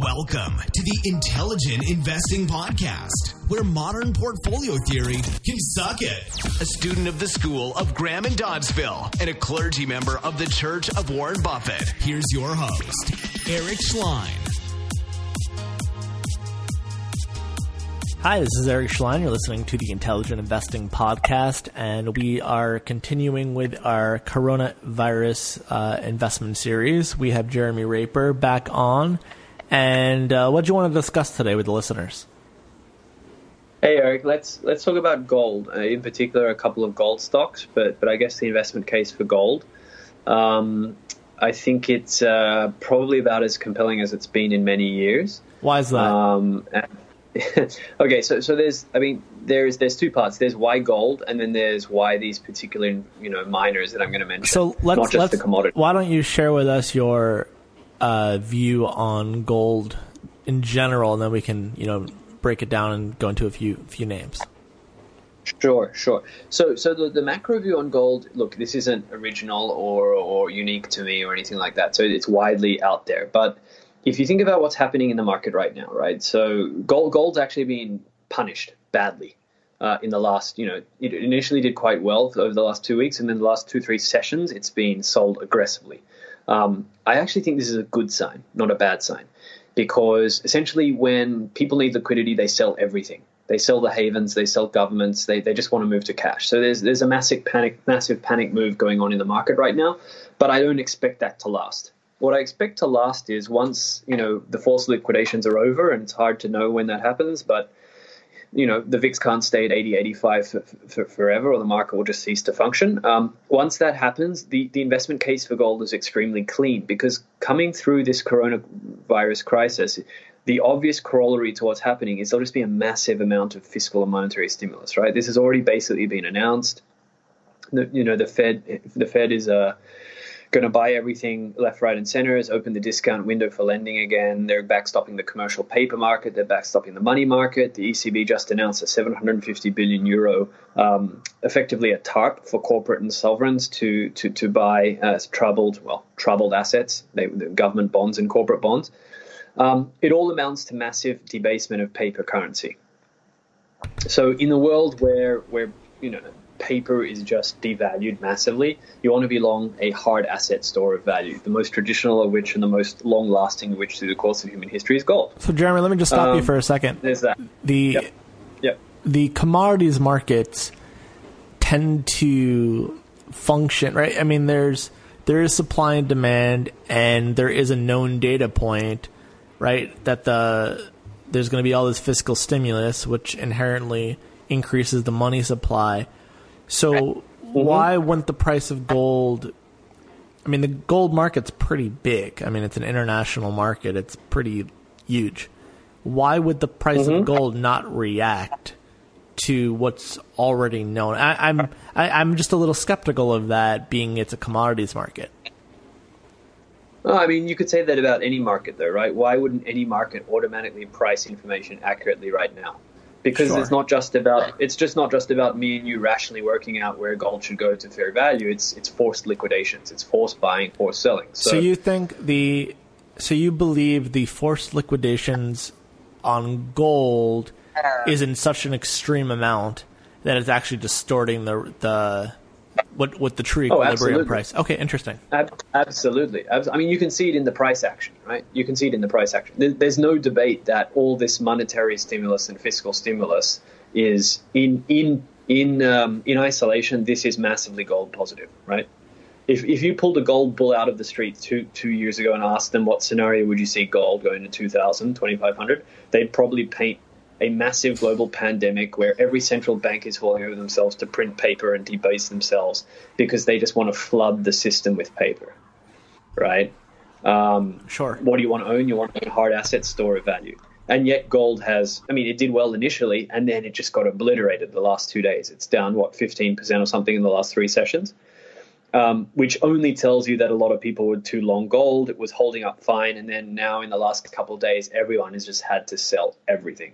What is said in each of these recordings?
Welcome to the Intelligent Investing Podcast, where modern portfolio theory can suck it. A student of the School of Graham and Doddsville and a clergy member of the Church of Warren Buffett. Here's your host, Eric Schleien. Hi, this is Eric Schleien. You're listening to the Intelligent Investing Podcast, and we are continuing with our coronavirus uh, investment series. We have Jeremy Raper back on. And uh, what do you want to discuss today with the listeners? Hey Eric, let's let's talk about gold. Uh, in particular, a couple of gold stocks, but but I guess the investment case for gold. Um, I think it's uh, probably about as compelling as it's been in many years. Why is that? Um, okay, so so there's I mean there's there's two parts. There's why gold, and then there's why these particular you know miners that I'm going to mention. So let's not just let's, the commodity. Why don't you share with us your uh, view on gold in general, and then we can you know break it down and go into a few few names. Sure, sure. So, so the, the macro view on gold. Look, this isn't original or or unique to me or anything like that. So it's widely out there. But if you think about what's happening in the market right now, right? So gold gold's actually being punished badly uh, in the last. You know, it initially did quite well over the last two weeks, and then the last two three sessions, it's been sold aggressively. Um, I actually think this is a good sign, not a bad sign, because essentially when people need liquidity, they sell everything. They sell the havens, they sell governments, they, they just want to move to cash. So there's there's a massive panic massive panic move going on in the market right now, but I don't expect that to last. What I expect to last is once you know the forced liquidations are over, and it's hard to know when that happens, but you know, the VIX can't stay at 80, 85 for, for, forever, or the market will just cease to function. Um, once that happens, the, the investment case for gold is extremely clean because coming through this coronavirus crisis, the obvious corollary to what's happening is there'll just be a massive amount of fiscal and monetary stimulus, right? This has already basically been announced. The, you know, the Fed, the Fed is a uh, going to buy everything left, right, and center, has opened the discount window for lending again. They're backstopping the commercial paper market. They're backstopping the money market. The ECB just announced a 750 billion euro, um, effectively a TARP for corporate and sovereigns to to to buy uh, troubled, well, troubled assets, they, the government bonds and corporate bonds. Um, it all amounts to massive debasement of paper currency. So in the world where where you know paper is just devalued massively. You want to be long a hard asset store of value, the most traditional of which and the most long lasting of which through the course of human history is gold. So, Jeremy, let me just stop um, you for a second. There's that. The, yep. Yep. the commodities markets tend to function, right? I mean, there's there is supply and demand, and there is a known data point, right? That the there's going to be all this fiscal stimulus, which inherently increases the money supply. So mm-hmm. why wouldn't the price of gold? I mean, the gold market's pretty big. I mean, it's an international market. It's pretty huge. Why would the price mm-hmm. of gold not react to what's already known? I, I'm I, am i am just a little skeptical of that, being it's a commodities market. Well, I mean, you could say that about any market, though, right? Why wouldn't any market automatically price information accurately right now? Because sure. it's not just about it's just not just about me and you rationally working out where gold should go to fair value. It's it's forced liquidations. It's forced buying, forced selling. So, so you think the so you believe the forced liquidations on gold is in such an extreme amount that it's actually distorting the the what what the true oh, equilibrium oh, price. Okay, interesting. Ab- absolutely. I mean, you can see it in the price action, right? You can see it in the price action. There's no debate that all this monetary stimulus and fiscal stimulus is in in in um, in isolation. This is massively gold positive, right? If, if you pulled a gold bull out of the street two two years ago and asked them what scenario would you see gold going to 2000, 2500, they'd probably paint a massive global pandemic where every central bank is falling over themselves to print paper and debase themselves because they just want to flood the system with paper, right? Um, sure. What do you want to own? You want to own hard assets, store of value. And yet gold has, I mean, it did well initially, and then it just got obliterated the last two days. It's down, what, 15% or something in the last three sessions, um, which only tells you that a lot of people were too long gold. It was holding up fine. And then now in the last couple of days, everyone has just had to sell everything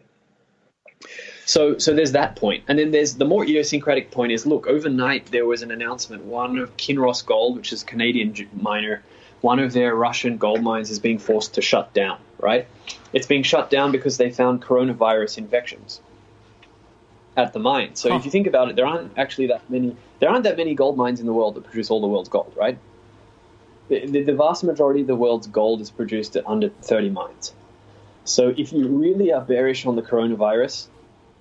so, so there's that point. and then there's the more idiosyncratic point is look overnight there was an announcement one of Kinross Gold, which is a Canadian miner, one of their Russian gold mines is being forced to shut down, right? It's being shut down because they found coronavirus infections at the mine. So huh. if you think about it, there aren't actually that many there aren't that many gold mines in the world that produce all the world's gold, right? The, the, the vast majority of the world's gold is produced at under 30 mines. So if you really are bearish on the coronavirus,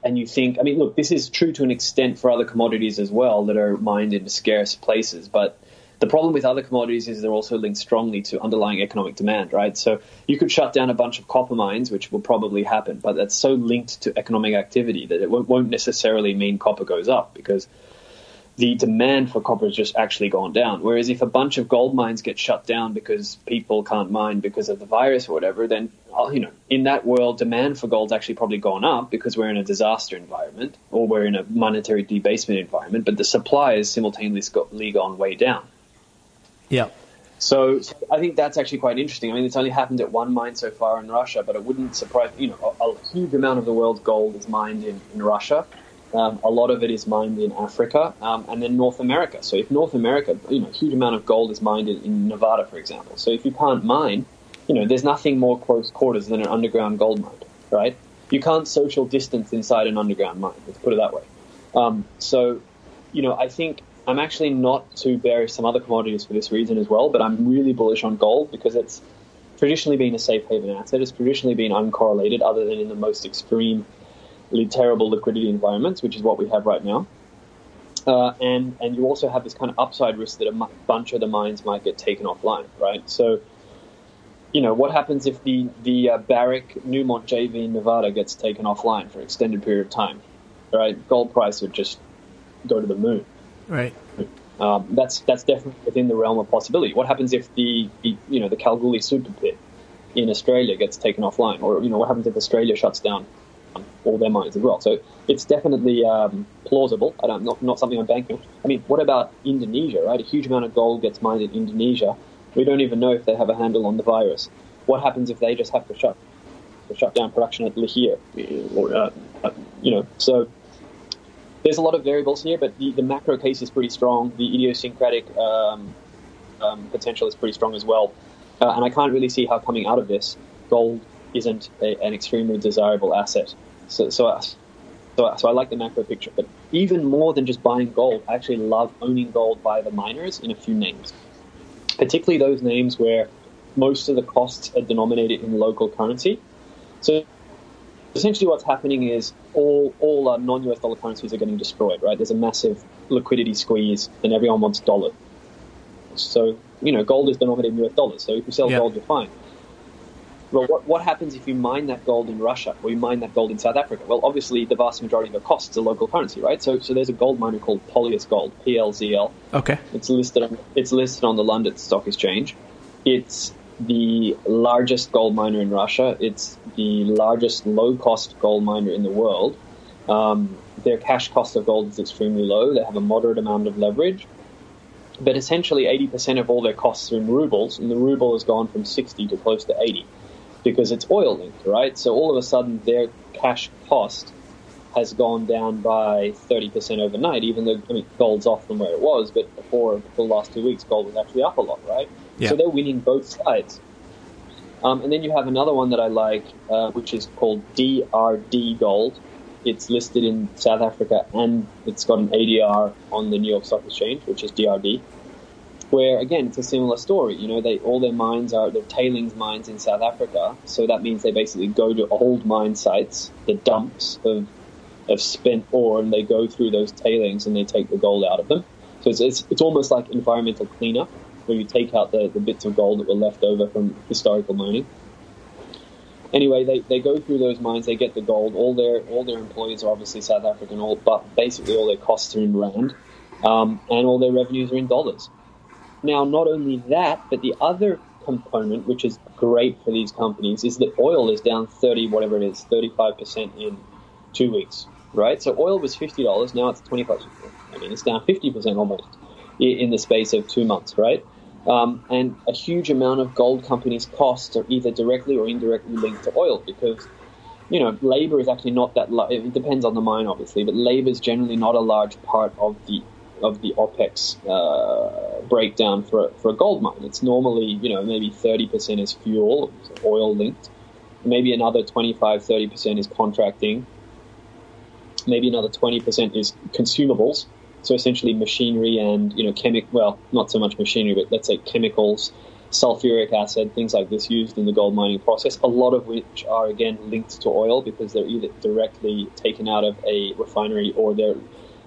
and you think, I mean, look, this is true to an extent for other commodities as well that are mined in scarce places, but the problem with other commodities is they're also linked strongly to underlying economic demand, right? So you could shut down a bunch of copper mines, which will probably happen, but that's so linked to economic activity that it won't necessarily mean copper goes up because the demand for copper has just actually gone down. Whereas if a bunch of gold mines get shut down because people can't mine because of the virus or whatever, then uh, you know in that world demand for gold's actually probably gone up because we're in a disaster environment or we're in a monetary debasement environment, but the supply has simultaneously gone way down. Yeah. So, so, I think that's actually quite interesting. I mean, it's only happened at one mine so far in Russia, but it wouldn't surprise you know a, a huge amount of the world's gold is mined in, in Russia. Um, a lot of it is mined in Africa um, and then North America. So if North America, you know, a huge amount of gold is mined in, in, Nevada, for example. So if you can't mine, you know, there's nothing more close quarters than an underground gold mine, right? You can't social distance inside an underground mine. Let's put it that way. Um, so, you know, I think I'm actually not too bearish some other commodities for this reason as well, but I'm really bullish on gold because it's traditionally been a safe haven asset. It's traditionally been uncorrelated, other than in the most extreme terrible liquidity environments, which is what we have right now. Uh, and and you also have this kind of upside risk that a bunch of the mines might get taken offline, right? So, you know, what happens if the the uh, Barrick Newmont JV in Nevada gets taken offline for an extended period of time, right? Gold price would just go to the moon, right? Um, that's that's definitely within the realm of possibility. What happens if the, the you know the Kalgoorlie super pit in Australia gets taken offline, or you know what happens if Australia shuts down all their mines as well. So it's definitely um, plausible. I don't not not something I'm banking. I mean, what about Indonesia? Right, a huge amount of gold gets mined in Indonesia. We don't even know if they have a handle on the virus. What happens if they just have to shut to shut down production at Lihir? Or, uh, uh, you know, so there's a lot of variables here, but the, the macro case is pretty strong. The idiosyncratic um, um, potential is pretty strong as well. Uh, and I can't really see how coming out of this, gold isn't a, an extremely desirable asset. So, so, so, so I like the macro picture. But even more than just buying gold, I actually love owning gold by the miners in a few names, particularly those names where most of the costs are denominated in local currency. So essentially what's happening is all all uh, non-US dollar currencies are getting destroyed, right? There's a massive liquidity squeeze, and everyone wants dollars. So you know, gold is denominated in US dollars. So if you sell gold, you're fine. Well, what, what happens if you mine that gold in Russia or you mine that gold in South Africa? Well, obviously, the vast majority of the costs are local currency, right? So, so there's a gold miner called Polyus Gold, PLZL. Okay. It's listed on it's listed on the London Stock Exchange. It's the largest gold miner in Russia. It's the largest low cost gold miner in the world. Um, their cash cost of gold is extremely low. They have a moderate amount of leverage. But essentially, 80% of all their costs are in rubles, and the ruble has gone from 60 to close to 80 because it's oil linked, right? So all of a sudden their cash cost has gone down by 30% overnight, even though I mean, gold's off from where it was, but before the last two weeks, gold was actually up a lot, right? Yeah. So they're winning both sides. Um, and then you have another one that I like, uh, which is called DRD Gold. It's listed in South Africa and it's got an ADR on the New York Stock Exchange, which is DRD where again it's a similar story. You know, they all their mines are they're tailings mines in South Africa, so that means they basically go to old mine sites, the dumps of of spent ore, and they go through those tailings and they take the gold out of them. So it's it's, it's almost like environmental cleanup, where you take out the, the bits of gold that were left over from historical mining. Anyway, they, they go through those mines, they get the gold. All their all their employees are obviously South African, all but basically all their costs are in rand, um, and all their revenues are in dollars. Now, not only that, but the other component, which is great for these companies, is that oil is down 30, whatever it is, 35% in two weeks, right? So oil was $50, now it's 25 I mean, it's down 50% almost in the space of two months, right? Um, and a huge amount of gold companies' costs are either directly or indirectly linked to oil because, you know, labor is actually not that. It depends on the mine, obviously, but labor is generally not a large part of the of the OPEX uh, breakdown for a, for a gold mine. It's normally, you know, maybe 30% is fuel, oil linked. Maybe another 25, 30% is contracting. Maybe another 20% is consumables. So essentially machinery and, you know, chemic, well, not so much machinery, but let's say chemicals, sulfuric acid, things like this used in the gold mining process, a lot of which are again linked to oil because they're either directly taken out of a refinery or they're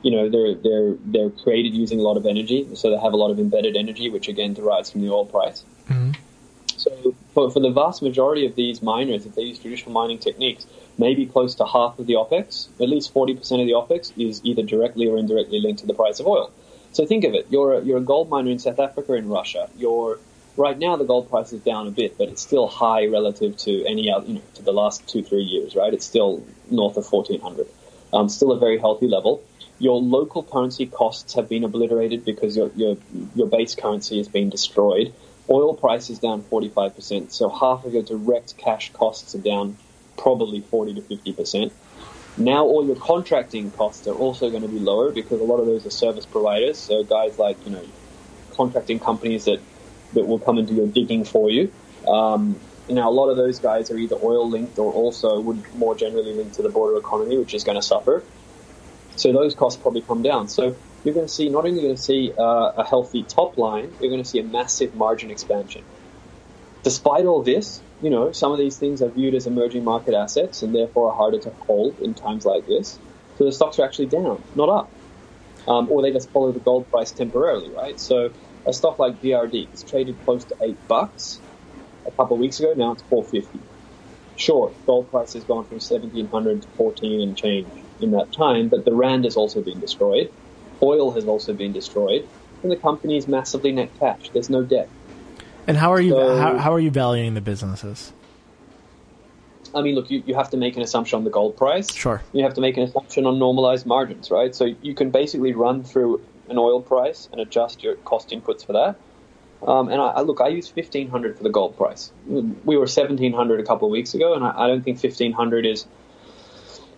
you know they're they're they're created using a lot of energy, so they have a lot of embedded energy, which again derives from the oil price. Mm-hmm. So for, for the vast majority of these miners, if they use traditional mining techniques, maybe close to half of the OPEX, at least 40% of the OPEX, is either directly or indirectly linked to the price of oil. So think of it: you're a, you're a gold miner in South Africa, in Russia. You're right now the gold price is down a bit, but it's still high relative to any other, you know, to the last two three years. Right? It's still north of 1400. Um, still a very healthy level your local currency costs have been obliterated because your, your, your base currency has been destroyed. Oil price is down 45%, so half of your direct cash costs are down probably 40 to 50%. Now all your contracting costs are also going to be lower because a lot of those are service providers. So guys like, you know, contracting companies that, that will come and do your digging for you. Um, now a lot of those guys are either oil linked or also would more generally link to the border economy, which is going to suffer. So those costs probably come down. So you're going to see not only going to see uh, a healthy top line, you're going to see a massive margin expansion. Despite all this, you know, some of these things are viewed as emerging market assets and therefore are harder to hold in times like this. So the stocks are actually down, not up. Um, or they just follow the gold price temporarily, right? So a stock like DRD is traded close to eight bucks a couple of weeks ago. Now it's four fifty. Sure, gold price has gone from seventeen hundred to fourteen and change in that time, but the rand has also been destroyed. Oil has also been destroyed, and the company is massively net cash. There's no debt. And how are you so, how, how are you valuing the businesses? I mean, look, you, you have to make an assumption on the gold price. Sure. You have to make an assumption on normalized margins, right? So you can basically run through an oil price and adjust your cost inputs for that. Um, and I, I, look, I use fifteen hundred for the gold price. We were seventeen hundred a couple of weeks ago, and I, I don't think fifteen hundred is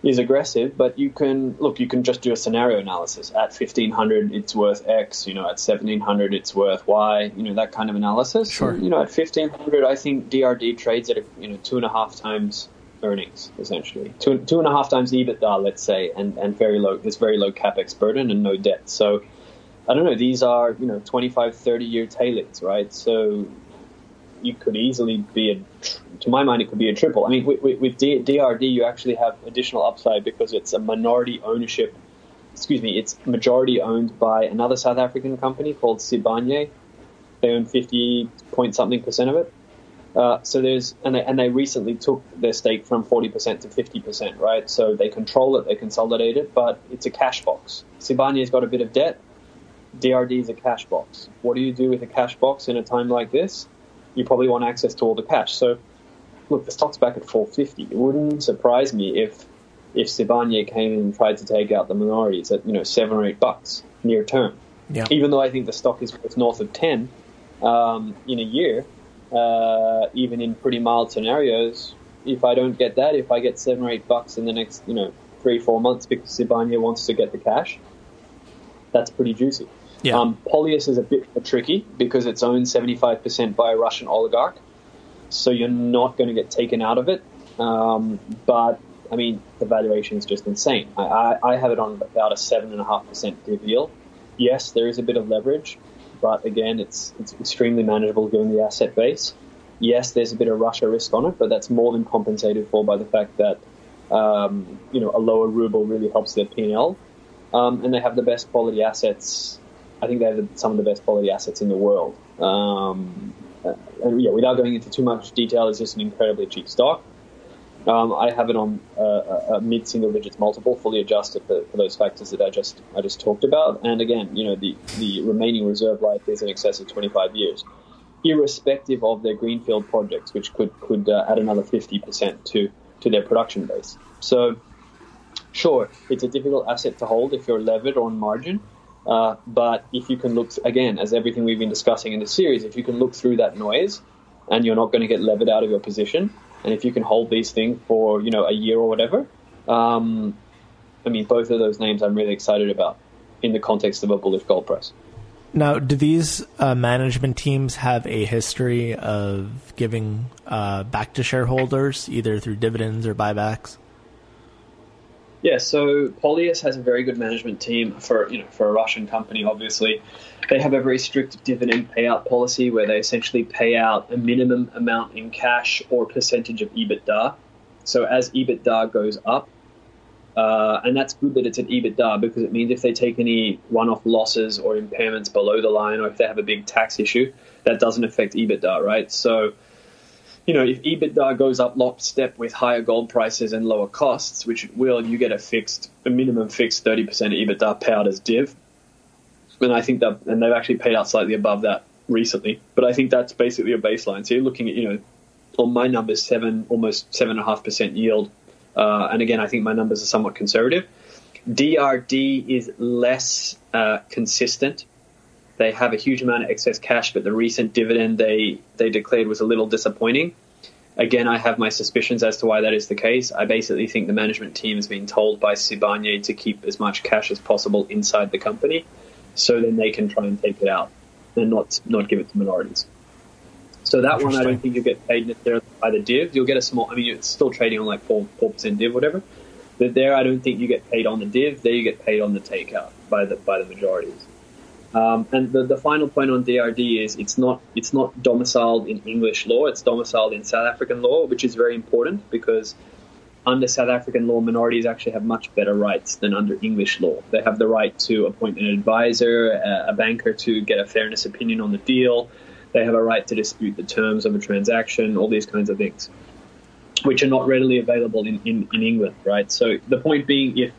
is aggressive, but you can look. You can just do a scenario analysis. At fifteen hundred, it's worth X. You know, at seventeen hundred, it's worth Y. You know, that kind of analysis. Sure. And, you know, at fifteen hundred, I think DRD trades at a, you know two and a half times earnings essentially, two two and a half times EBITDA, let's say, and and very low. There's very low capex burden and no debt. So. I don't know. These are, you know, 25, 30 year tailings, right? So you could easily be a, to my mind, it could be a triple. I mean, with, with DRD, you actually have additional upside because it's a minority ownership. Excuse me, it's majority owned by another South African company called Sibanye. They own 50 point something percent of it. Uh, so there's and they, and they recently took their stake from 40% to 50%, right? So they control it, they consolidate it, but it's a cash box. Sibanye's got a bit of debt. DRD is a cash box. What do you do with a cash box in a time like this? You probably want access to all the cash. So, look, the stock's back at 450. It wouldn't surprise me if if Sibanye came in and tried to take out the minorities at you know seven or eight bucks near term. Yeah. Even though I think the stock is worth north of ten um, in a year, uh, even in pretty mild scenarios, if I don't get that, if I get seven or eight bucks in the next you know three four months because Sibanye wants to get the cash, that's pretty juicy. Yeah. Um, Polyus is a bit tricky because it's owned 75% by a Russian oligarch, so you're not going to get taken out of it. Um, but I mean, the valuation is just insane. I, I, I have it on about a seven and a half percent div yield. Yes, there is a bit of leverage, but again, it's it's extremely manageable given the asset base. Yes, there's a bit of Russia risk on it, but that's more than compensated for by the fact that um, you know a lower ruble really helps their P&L, um, and they have the best quality assets I think they have some of the best quality assets in the world. Um, and yeah, without going into too much detail, it's just an incredibly cheap stock. Um, I have it on uh, a mid single digits multiple, fully adjusted for, for, those factors that I just I just talked about. And again, you know, the, the remaining reserve life is in excess of 25 years, irrespective of their greenfield projects, which could could uh, add another 50% to to their production base. So, sure, it's a difficult asset to hold if you're levered on margin. Uh, but if you can look again, as everything we've been discussing in the series, if you can look through that noise, and you're not going to get levered out of your position, and if you can hold these things for you know a year or whatever, um, I mean, both of those names I'm really excited about. in the context of a bullish gold price. Now, do these uh, management teams have a history of giving uh, back to shareholders, either through dividends or buybacks? Yeah, so Polyus has a very good management team for you know for a Russian company. Obviously, they have a very strict dividend payout policy where they essentially pay out a minimum amount in cash or percentage of EBITDA. So as EBITDA goes up, uh, and that's good that it's an EBITDA because it means if they take any one-off losses or impairments below the line, or if they have a big tax issue, that doesn't affect EBITDA, right? So you know, if EBITDA goes up lockstep with higher gold prices and lower costs, which it will, you get a fixed, a minimum fixed 30% EBITDA payout as div. And I think that, and they've actually paid out slightly above that recently. But I think that's basically a baseline. So you're looking at, you know, on my numbers, seven, almost seven and a half percent yield. Uh, and again, I think my numbers are somewhat conservative. DRD is less uh, consistent they have a huge amount of excess cash, but the recent dividend they, they declared was a little disappointing. Again, I have my suspicions as to why that is the case. I basically think the management team has been told by Sibanye to keep as much cash as possible inside the company, so then they can try and take it out and not not give it to minorities. So that one, I don't think you'll get paid necessarily by the div. You'll get a small. I mean, it's still trading on like four four percent div, whatever. But there, I don't think you get paid on the div. There, you get paid on the takeout by the by the majorities. Um, and the, the final point on DRD is it's not it's not domiciled in English law. It's domiciled in South African law, which is very important because under South African law, minorities actually have much better rights than under English law. They have the right to appoint an advisor, a, a banker to get a fairness opinion on the deal. They have a right to dispute the terms of a transaction, all these kinds of things, which are not readily available in, in, in England, right? So the point being, if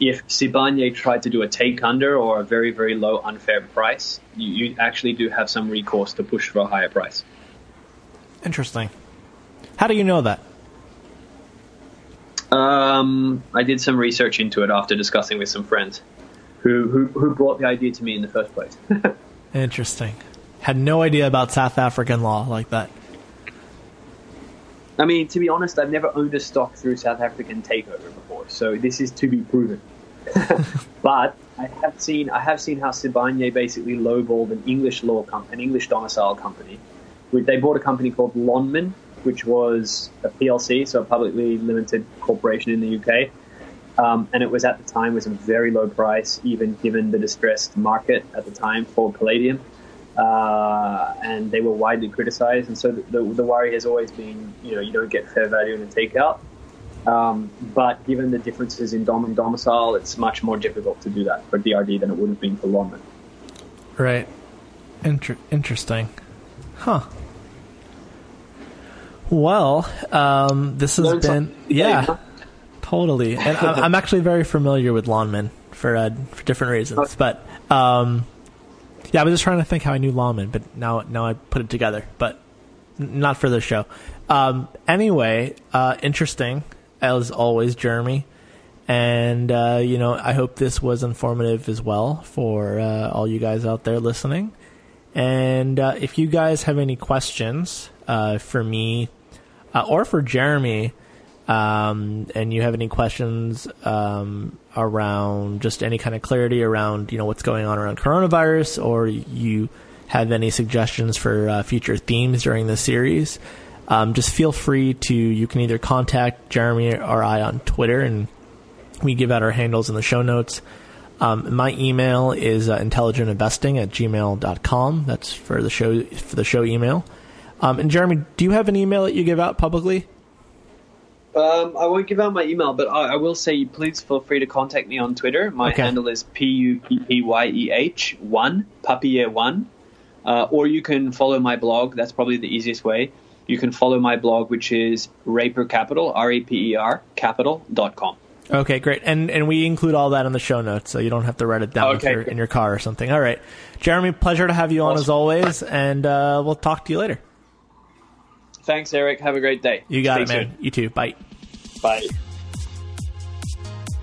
if Sibanye tried to do a take under or a very, very low unfair price, you, you, actually do have some recourse to push for a higher price. Interesting. How do you know that? Um, I did some research into it after discussing with some friends who, who, who brought the idea to me in the first place. Interesting. Had no idea about South African law like that. I mean, to be honest, I've never owned a stock through South African takeover before, so this is to be proven. but I have seen I have seen how Sibanye basically lowballed an English law com- an English domicile company. They bought a company called Lonmin, which was a PLC, so a publicly limited corporation in the UK. Um, and it was at the time was a very low price, even given the distressed market at the time for palladium uh, and they were widely criticized. And so the, the, the, worry has always been, you know, you don't get fair value in a takeout. Um, but given the differences in dom and domicile, it's much more difficult to do that for DRD than it would have been for Lonmin. Right. Inter- interesting. Huh. Well, um, this has Learn been yeah, totally. And I'm actually very familiar with Lonmin for uh, for different reasons, but um, yeah, I was just trying to think how I knew Lonmin, but now now I put it together. But not for this show. Um, anyway, uh, interesting as always, Jeremy. And uh, you know, I hope this was informative as well for uh, all you guys out there listening. And uh, if you guys have any questions uh, for me uh, or for Jeremy, um, and you have any questions um, around just any kind of clarity around you know what's going on around coronavirus, or you have any suggestions for uh, future themes during the series, um, just feel free to you can either contact Jeremy or I on Twitter, and we give out our handles in the show notes. Um, my email is uh, intelligentinvesting at gmail.com. That's for the show for the show email. Um, and Jeremy, do you have an email that you give out publicly? Um, I won't give out my email, but I, I, will say please feel free to contact me on Twitter. My okay. handle is p u p p y e h one Papier one, uh, or you can follow my blog. That's probably the easiest way. You can follow my blog, which is Raper Capital, R A P E R Capital.com. Okay, great. And and we include all that in the show notes, so you don't have to write it down okay. in your car or something. All right, Jeremy, pleasure to have you on as always, and uh, we'll talk to you later. Thanks, Eric. Have a great day. You got Stay it, man. Soon. You too. Bye. Bye.